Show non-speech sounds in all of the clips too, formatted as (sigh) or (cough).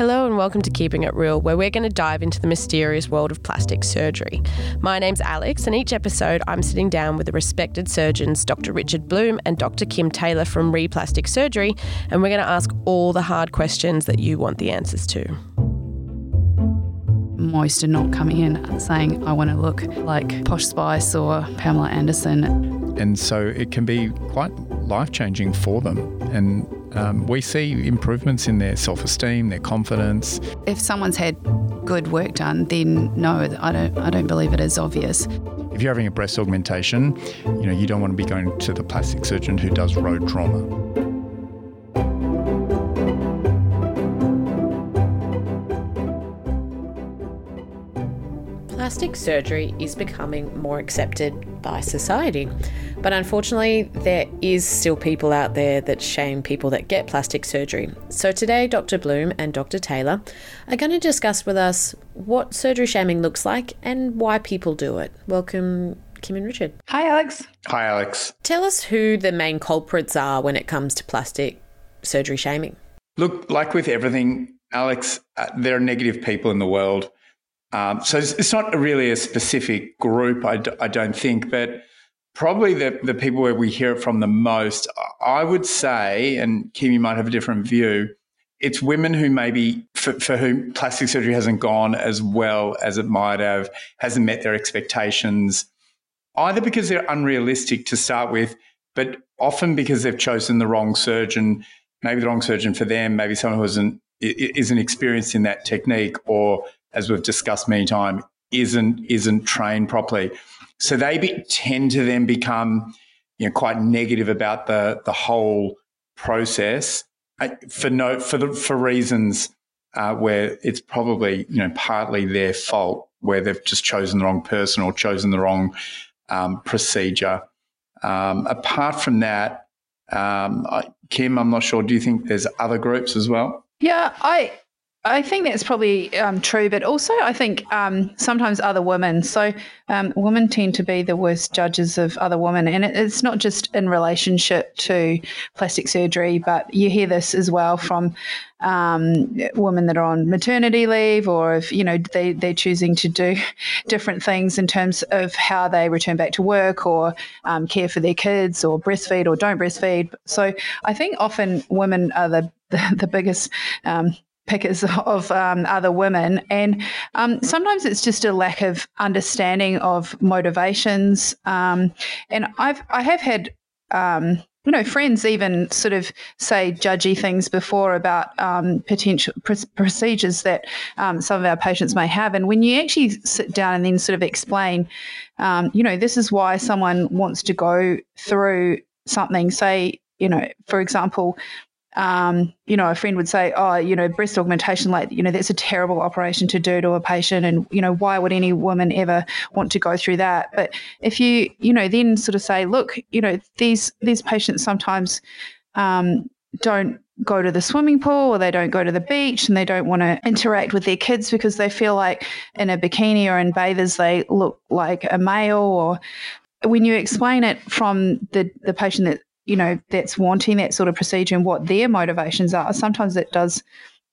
Hello and welcome to Keeping It Real, where we're going to dive into the mysterious world of plastic surgery. My name's Alex, and each episode I'm sitting down with the respected surgeons Dr. Richard Bloom and Dr. Kim Taylor from Replastic Surgery, and we're going to ask all the hard questions that you want the answers to. Most are not coming in saying, I want to look like Posh Spice or Pamela Anderson. And so it can be quite life changing for them. And um, we see improvements in their self esteem, their confidence. If someone's had good work done, then no, I don't, I don't believe it is obvious. If you're having a breast augmentation, you know, you don't want to be going to the plastic surgeon who does road trauma. Plastic surgery is becoming more accepted by society. But unfortunately, there is still people out there that shame people that get plastic surgery. So today, Dr. Bloom and Dr. Taylor are going to discuss with us what surgery shaming looks like and why people do it. Welcome, Kim and Richard. Hi, Alex. Hi, Alex. Tell us who the main culprits are when it comes to plastic surgery shaming. Look, like with everything, Alex, uh, there are negative people in the world. Um, so it's, not really a specific group, I d- I don't think, but probably the, the people where we hear it from the most, I would say, and Kim, you might have a different view, it's women who maybe, for, for whom plastic surgery hasn't gone as well as it might have, hasn't met their expectations, either because they're unrealistic to start with, but often because they've chosen the wrong surgeon, maybe the wrong surgeon for them, maybe someone who isn't, isn't experienced in that technique or as we've discussed many times, isn't isn't trained properly. So they be, tend to then become you know quite negative about the the whole process uh, for no for the for reasons uh, where it's probably you know partly their fault where they've just chosen the wrong person or chosen the wrong um, procedure. Um, apart from that, um, I, Kim, I'm not sure. Do you think there's other groups as well? Yeah, I I think that's probably um, true, but also I think um, sometimes other women. So um, women tend to be the worst judges of other women, and it, it's not just in relationship to plastic surgery, but you hear this as well from um, women that are on maternity leave, or if you know they they're choosing to do (laughs) different things in terms of how they return back to work, or um, care for their kids, or breastfeed, or don't breastfeed. So I think often women are the (laughs) the, the biggest um, pickers (laughs) of um, other women. And um, sometimes it's just a lack of understanding of motivations. Um, and I've, I have had, um, you know, friends even sort of say judgy things before about um, potential pr- procedures that um, some of our patients may have. And when you actually sit down and then sort of explain, you know, this is why someone wants to go through something, say, you know, for example, um, you know, a friend would say, "Oh, you know, breast augmentation, like, you know, that's a terrible operation to do to a patient, and you know, why would any woman ever want to go through that?" But if you, you know, then sort of say, "Look, you know, these these patients sometimes um, don't go to the swimming pool or they don't go to the beach and they don't want to interact with their kids because they feel like in a bikini or in bathers they look like a male or when you explain it from the the patient that you know that's wanting that sort of procedure and what their motivations are. Sometimes it does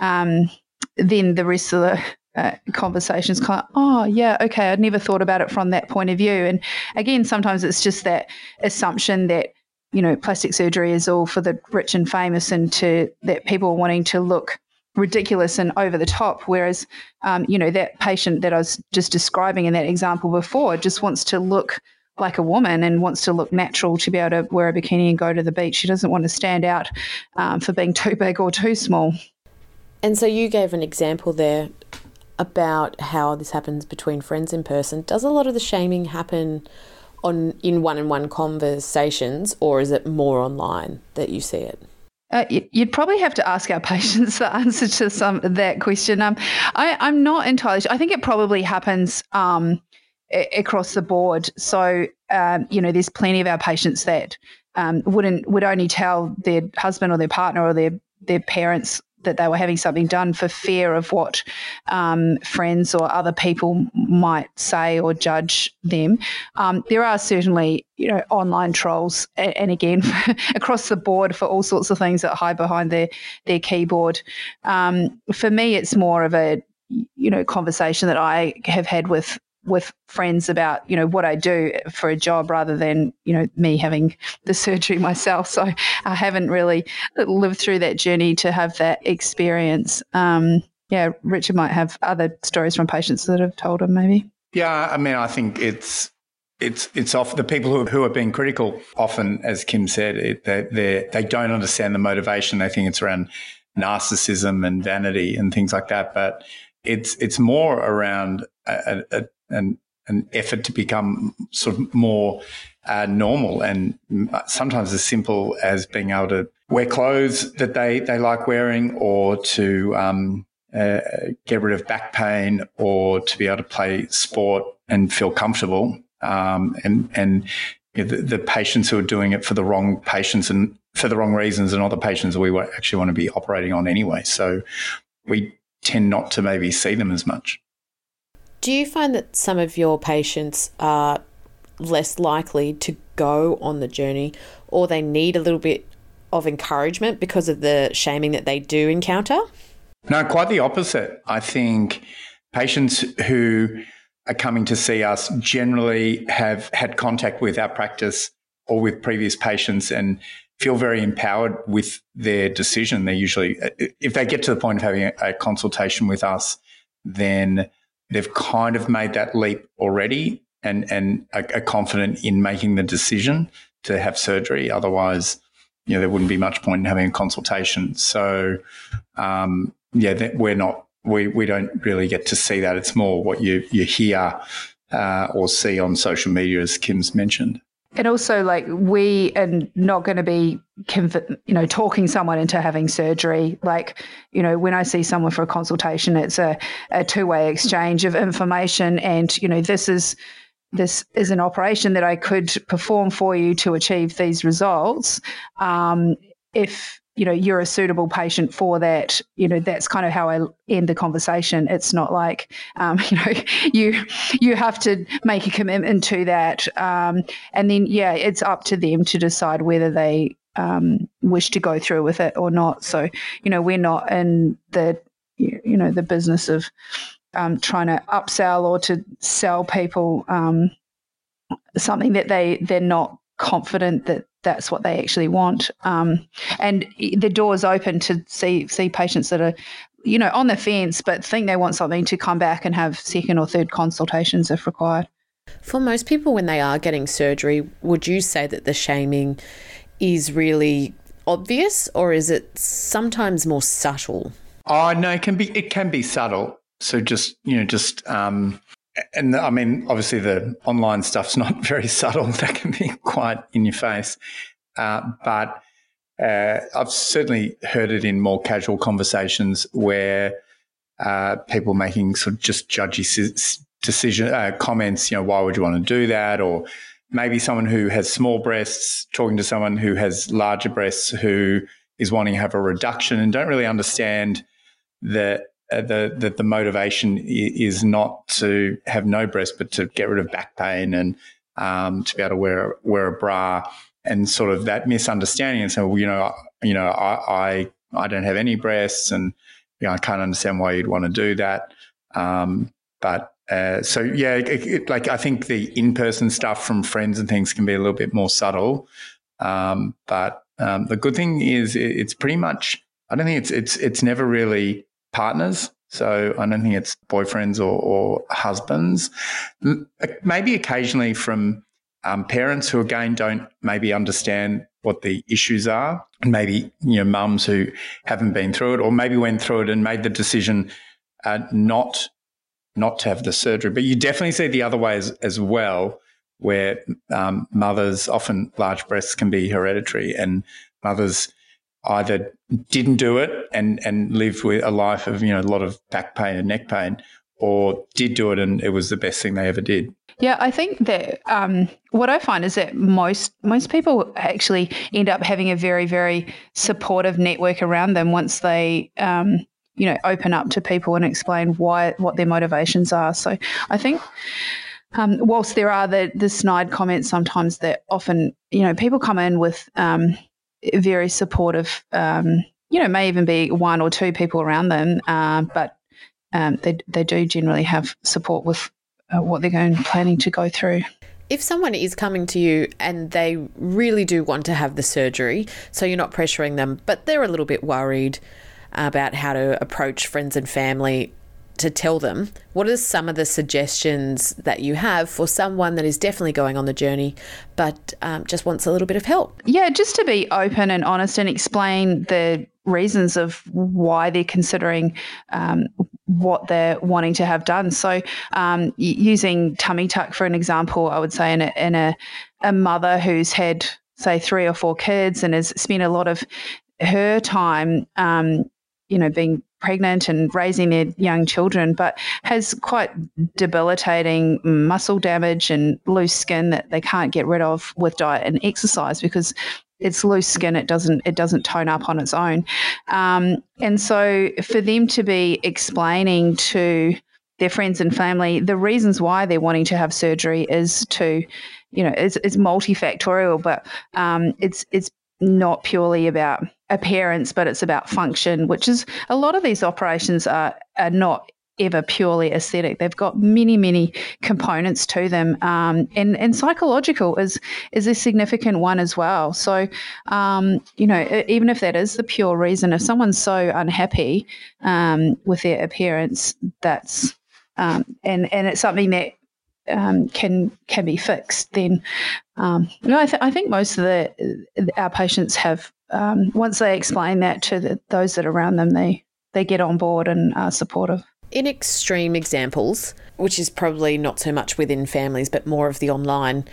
um, then the rest of the uh, conversations kind of oh yeah okay i'd never thought about it from that point of view. And again sometimes it's just that assumption that you know plastic surgery is all for the rich and famous and to that people are wanting to look ridiculous and over the top whereas um, you know that patient that i was just describing in that example before just wants to look like a woman and wants to look natural to be able to wear a bikini and go to the beach. She doesn't want to stand out um, for being too big or too small. And so you gave an example there about how this happens between friends in person. Does a lot of the shaming happen on in one-on-one conversations, or is it more online that you see it? Uh, you'd probably have to ask our (laughs) patients the answer to some that question. Um, I, am not entirely sure. I think it probably happens um, across the board. So, um, you know, there's plenty of our patients that um, wouldn't would only tell their husband or their partner or their their parents that they were having something done for fear of what um, friends or other people might say or judge them. Um, there are certainly, you know, online trolls, and, and again, (laughs) across the board for all sorts of things that hide behind their their keyboard. Um, for me, it's more of a you know conversation that I have had with with friends about you know what I do for a job rather than you know me having the surgery (laughs) myself. So I haven't really lived through that journey to have that experience. Um, yeah, Richard might have other stories from patients that have told him maybe. Yeah, I mean, I think it's it's it's often the people who, who are being critical often, as Kim said, it, they they they don't understand the motivation. They think it's around narcissism and vanity and things like that, but it's it's more around a, a, an an effort to become sort of more uh, normal and sometimes as simple as being able to wear clothes that they, they like wearing or to um, uh, get rid of back pain or to be able to play sport and feel comfortable. Um, and and you know, the, the, patients who are doing it for the wrong patients and for the wrong reasons and not the patients we actually want to be operating on anyway. So we tend not to maybe see them as much. Do you find that some of your patients are less likely to go on the journey or they need a little bit of encouragement because of the shaming that they do encounter? No, quite the opposite. I think patients who are coming to see us generally have had contact with our practice or with previous patients and feel very empowered with their decision. They usually, if they get to the point of having a consultation with us, then they've kind of made that leap already and and are, are confident in making the decision to have surgery. Otherwise, you know, there wouldn't be much point in having a consultation. So, um, yeah, we're not we we don't really get to see that. It's more what you you hear uh, or see on social media, as Kim's mentioned. And also, like, we are not going to be, you know, talking someone into having surgery. Like, you know, when I see someone for a consultation, it's a, a two way exchange of information. And, you know, this is, this is an operation that I could perform for you to achieve these results. Um, if you know you're a suitable patient for that you know that's kind of how i end the conversation. It's not like um, (laughs) you know you you have to make a commitment to that. Um, and then yeah it's up to them to decide whether they um, wish to go through with it or not. So you know we're not in the you know the business of um, trying to upsell or to sell people um, something that they they're not confident that that's what they actually want. Um, and the door is open to see see patients that are, you know, on the fence but think they want something to come back and have second or third consultations if required. For most people, when they are getting surgery, would you say that the shaming is really obvious, or is it sometimes more subtle? Oh no, it can be. It can be subtle. So just you know, just um, and I mean, obviously, the online stuff's not (laughs) very subtle. That can be quite in your face. Uh, but uh, I've certainly heard it in more casual conversations where uh, people making sort of just judgy decision uh, comments. You know, why would you want to do that? Or maybe someone who has small breasts talking to someone who has larger breasts who is wanting to have a reduction and don't really understand uh, the, the, the motivation is not to have no breast, but to get rid of back pain and um, to be able to wear wear a bra, and sort of that misunderstanding. And so, well, you know, you know, I, I I don't have any breasts, and you know, I can't understand why you'd want to do that. Um, but uh, so yeah, it, it, like I think the in person stuff from friends and things can be a little bit more subtle. Um, but um, the good thing is it, it's pretty much. I don't think it's it's it's never really partners. So I don't think it's boyfriends or, or husbands. Maybe occasionally from um, parents who again don't maybe understand what the issues are, and maybe you know mums who haven't been through it, or maybe went through it and made the decision uh, not not to have the surgery. But you definitely see the other way as, as well, where um, mothers often large breasts can be hereditary, and mothers either didn't do it and and lived with a life of you know a lot of back pain and neck pain, or did do it and it was the best thing they ever did. Yeah, I think that um, what I find is that most most people actually end up having a very very supportive network around them once they um, you know open up to people and explain why what their motivations are. So I think. Um, whilst there are the, the snide comments sometimes that often, you know, people come in with um, very supportive, um, you know, may even be one or two people around them, uh, but um, they, they do generally have support with uh, what they're going planning to go through. If someone is coming to you and they really do want to have the surgery, so you're not pressuring them, but they're a little bit worried about how to approach friends and family to tell them, what are some of the suggestions that you have for someone that is definitely going on the journey but um, just wants a little bit of help? Yeah, just to be open and honest and explain the reasons of why they're considering um, what they're wanting to have done. So, um, using tummy tuck for an example, I would say in a, in a, a mother who's had say three or four kids and has spent a lot of her time, um, you know, being pregnant and raising their young children, but has quite debilitating muscle damage and loose skin that they can't get rid of with diet and exercise because it's loose skin. It doesn't it doesn't tone up on its own. Um, and so for them to be explaining to their friends and family the reasons why they're wanting to have surgery is to you know it's, it's multifactorial but um, it's it's not purely about appearance, but it's about function, which is a lot of these operations are, are not ever purely aesthetic. They've got many, many components to them, um, and and psychological is is a significant one as well. So, um, you know, even if that is the pure reason, if someone's so unhappy um, with their appearance, that's um, and and it's something that um, can can be fixed, then um, you know, I, th- I, think most of the our patients have um, once they explain that to the, those that are around them, they they get on board and are supportive. In extreme examples, which is probably not so much within families, but more of the online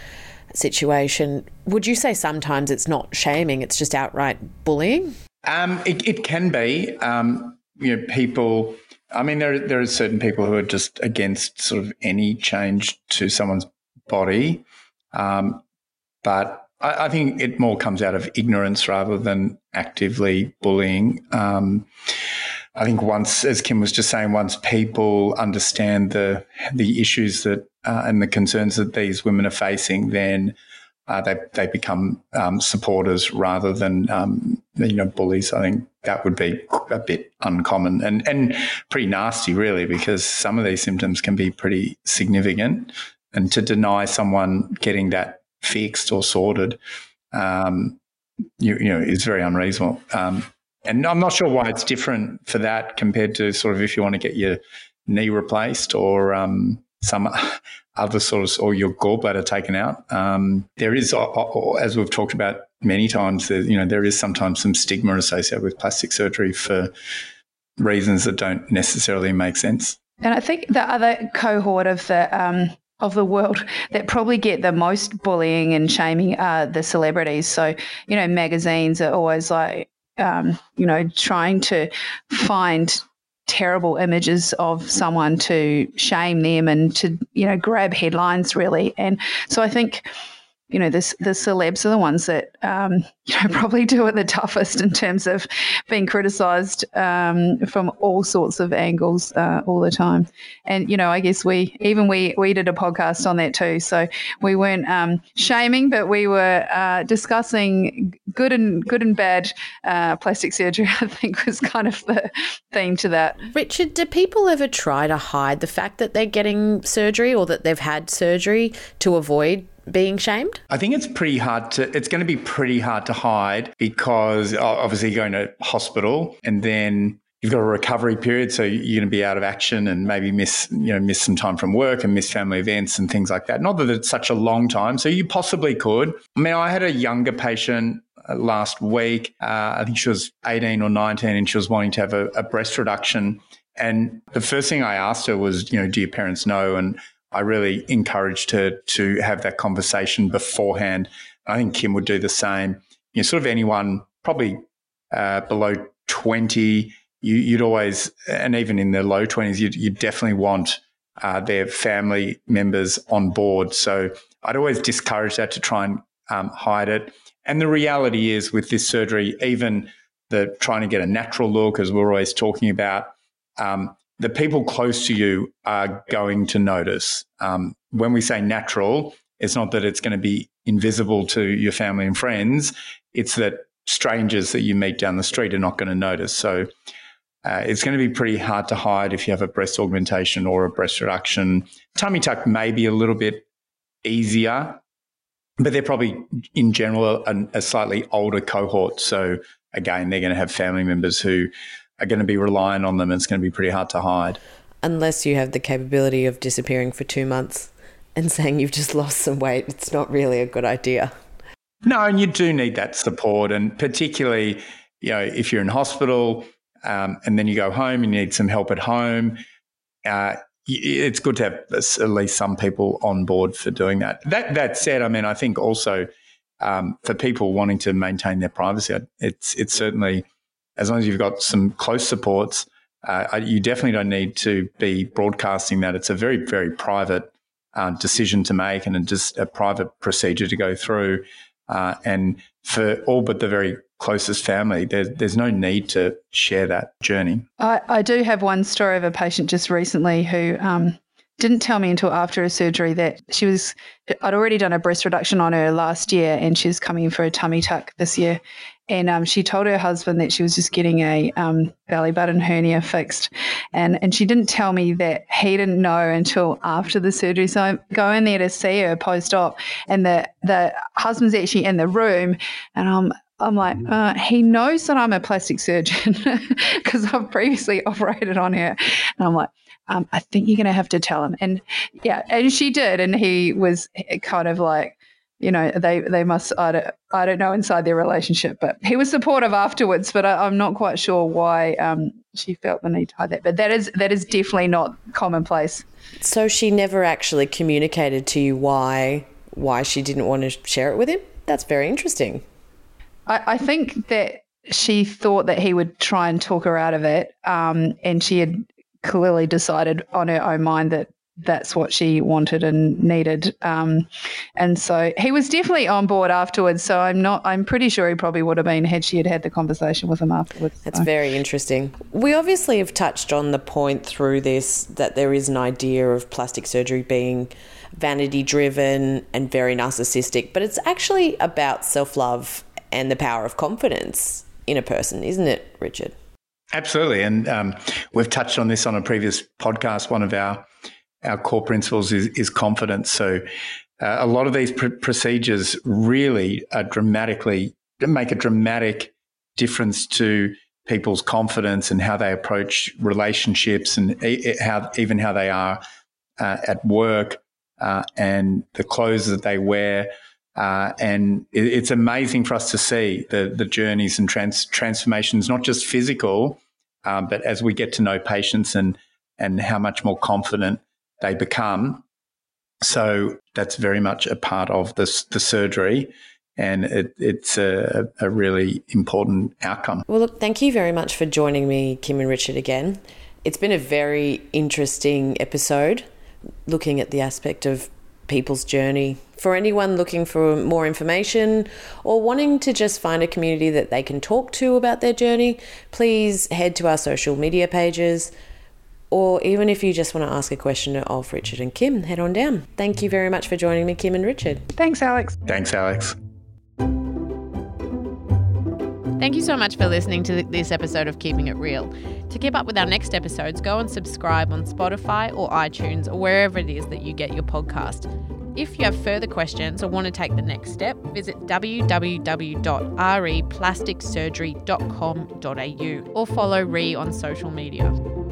situation, would you say sometimes it's not shaming; it's just outright bullying? Um, it, it, can be. Um, you know, people I mean, there there are certain people who are just against sort of any change to someone's body, um, but I, I, think it more comes out of ignorance rather than actively bullying. Um, I think once, as Kim was just saying, once people understand the the issues that uh, and the concerns that these women are facing, then uh, they they become um, supporters rather than um, you know bullies. I think that would be a bit uncommon and and pretty nasty, really, because some of these symptoms can be pretty significant, and to deny someone getting that fixed or sorted, um, you, you know, is very unreasonable. Um, and I'm not sure why it's different for that compared to sort of if you want to get your knee replaced or um, some other sort of, or your gallbladder taken out. Um, there is, as we've talked about many times, you know, there is sometimes some stigma associated with plastic surgery for reasons that don't necessarily make sense. And I think the other cohort of the um, of the world (laughs) that probably get the most bullying and shaming are the celebrities. So you know, magazines are always like, um, you know, trying to find terrible images of someone to shame them and to you know grab headlines really. And so i think you know, this, the celebs are the ones that, um, (laughs) you know, probably do it the toughest in terms of being criticised um, from all sorts of angles uh, all the time. And, you know, I guess we, even we, we did a podcast on that too. So we weren't um, shaming, but we were uh, discussing good and good and bad uh, plastic surgery, (laughs) I think was kind of the theme to that. Richard, do people ever try to hide the fact that they're getting surgery or that they've had surgery to avoid being shamed? I think it's pretty hard to, it's going to be pretty hard to hide because obviously going to hospital and then you've got a recovery period. So you're going to be out of action and maybe miss, you know, miss some time from work and miss family events and things like that. Not that it's such a long time. So you possibly could. I mean, I had a younger patient uh, last week. Uh, I think she was 18 or 19 and she was wanting to have a, a breast reduction. And the first thing I asked her was, you know, do your parents know? And I really encouraged her to have that conversation beforehand. I think Kim would do the same. You know, sort of anyone probably uh, below 20, you, would always, and even in the low 20s, you'd, you'd definitely want uh, their family members on board. So I'd always discourage that to try and um, hide it. And the reality is with this surgery, even the trying to get a natural look, as we're always talking about, um, the people close to you are going to notice. Um, when we say natural, it's not that it's going to be invisible to your family and friends. It's that strangers that you meet down the street are not going to notice. So uh, it's going to be pretty hard to hide if you have a breast augmentation or a breast reduction. Tummy tuck may be a little bit easier, but they're probably in general a, a slightly older cohort. So again, they're going to have family members who are going to be relying on them it's going to be pretty hard to hide. Unless you have the capability of disappearing for two months and (laughs) saying you've just lost some weight, it's not really a good idea. No, and you do need that support. And particularly, you know, if you're in hospital um, and then you go home and you need some help at home, uh, it's good to have at least some people on board for doing that. That that said, I mean, I think also um, for people wanting to maintain their privacy, it's it's certainly as long as you've got some close supports, uh, you definitely don't need to be broadcasting that. It's a very, very private uh, decision to make and just a private procedure to go through. Uh, and for all but the very closest family, there's, there's no need to share that journey. I, I do have one story of a patient just recently who um, didn't tell me until after a surgery that she was I'd already done a breast reduction on her last year and she's coming for a tummy tuck this year and um, she told her husband that she was just getting a um, belly button hernia fixed and and she didn't tell me that he didn't know until after the surgery so I go in there to see her post-op and the the husband's actually in the room and I'm I'm like, uh, he knows that I'm a plastic surgeon (laughs) because I've previously (laughs) operated on her. And I'm like, um, I think you're going to have to tell him. And yeah, and she did. And he was kind of like, you know, they, they must, I don't, I don't know inside their relationship, but he was supportive afterwards, but I, am not quite sure why um, she felt the need to hide that. But that is, that is definitely not commonplace. So she never actually communicated to you why, why she didn't want to share it with him? That's very interesting. I, I think that she thought that he would try and talk her out of it. Um, and she had clearly decided on her own mind that that's what she wanted and needed. Um, and so he was definitely on board afterwards. So I'm not, I'm pretty sure he probably would have been had she had had the conversation with him afterwards. That's so. very interesting. We obviously have touched on the point through this that there is an idea of plastic surgery being vanity driven and very narcissistic, but it's actually about self love and the power of confidence in a person, isn't it, Richard? Absolutely, and um, we've touched on this on a previous podcast. One of our our core principles is, is confidence. So, uh, a lot of these pr- procedures really are dramatically make a dramatic difference to people's confidence and how they approach relationships and e- how even how they are uh, at work uh, and the clothes that they wear. Uh, and it, it's amazing for us to see the, the journeys and trans, transformations, not just physical, um, but as we get to know patients and, and how much more confident they become. So that's very much a part of this, the surgery. And it, it's a, a really important outcome. Well, look, thank you very much for joining me, Kim and Richard, again. It's been a very interesting episode looking at the aspect of people's journey. For anyone looking for more information or wanting to just find a community that they can talk to about their journey, please head to our social media pages. Or even if you just want to ask a question of Richard and Kim, head on down. Thank you very much for joining me, Kim and Richard. Thanks, Alex. Thanks, Alex. Thank you so much for listening to this episode of Keeping It Real. To keep up with our next episodes, go and subscribe on Spotify or iTunes or wherever it is that you get your podcast. If you have further questions or want to take the next step, visit www.replasticsurgery.com.au or follow RE on social media.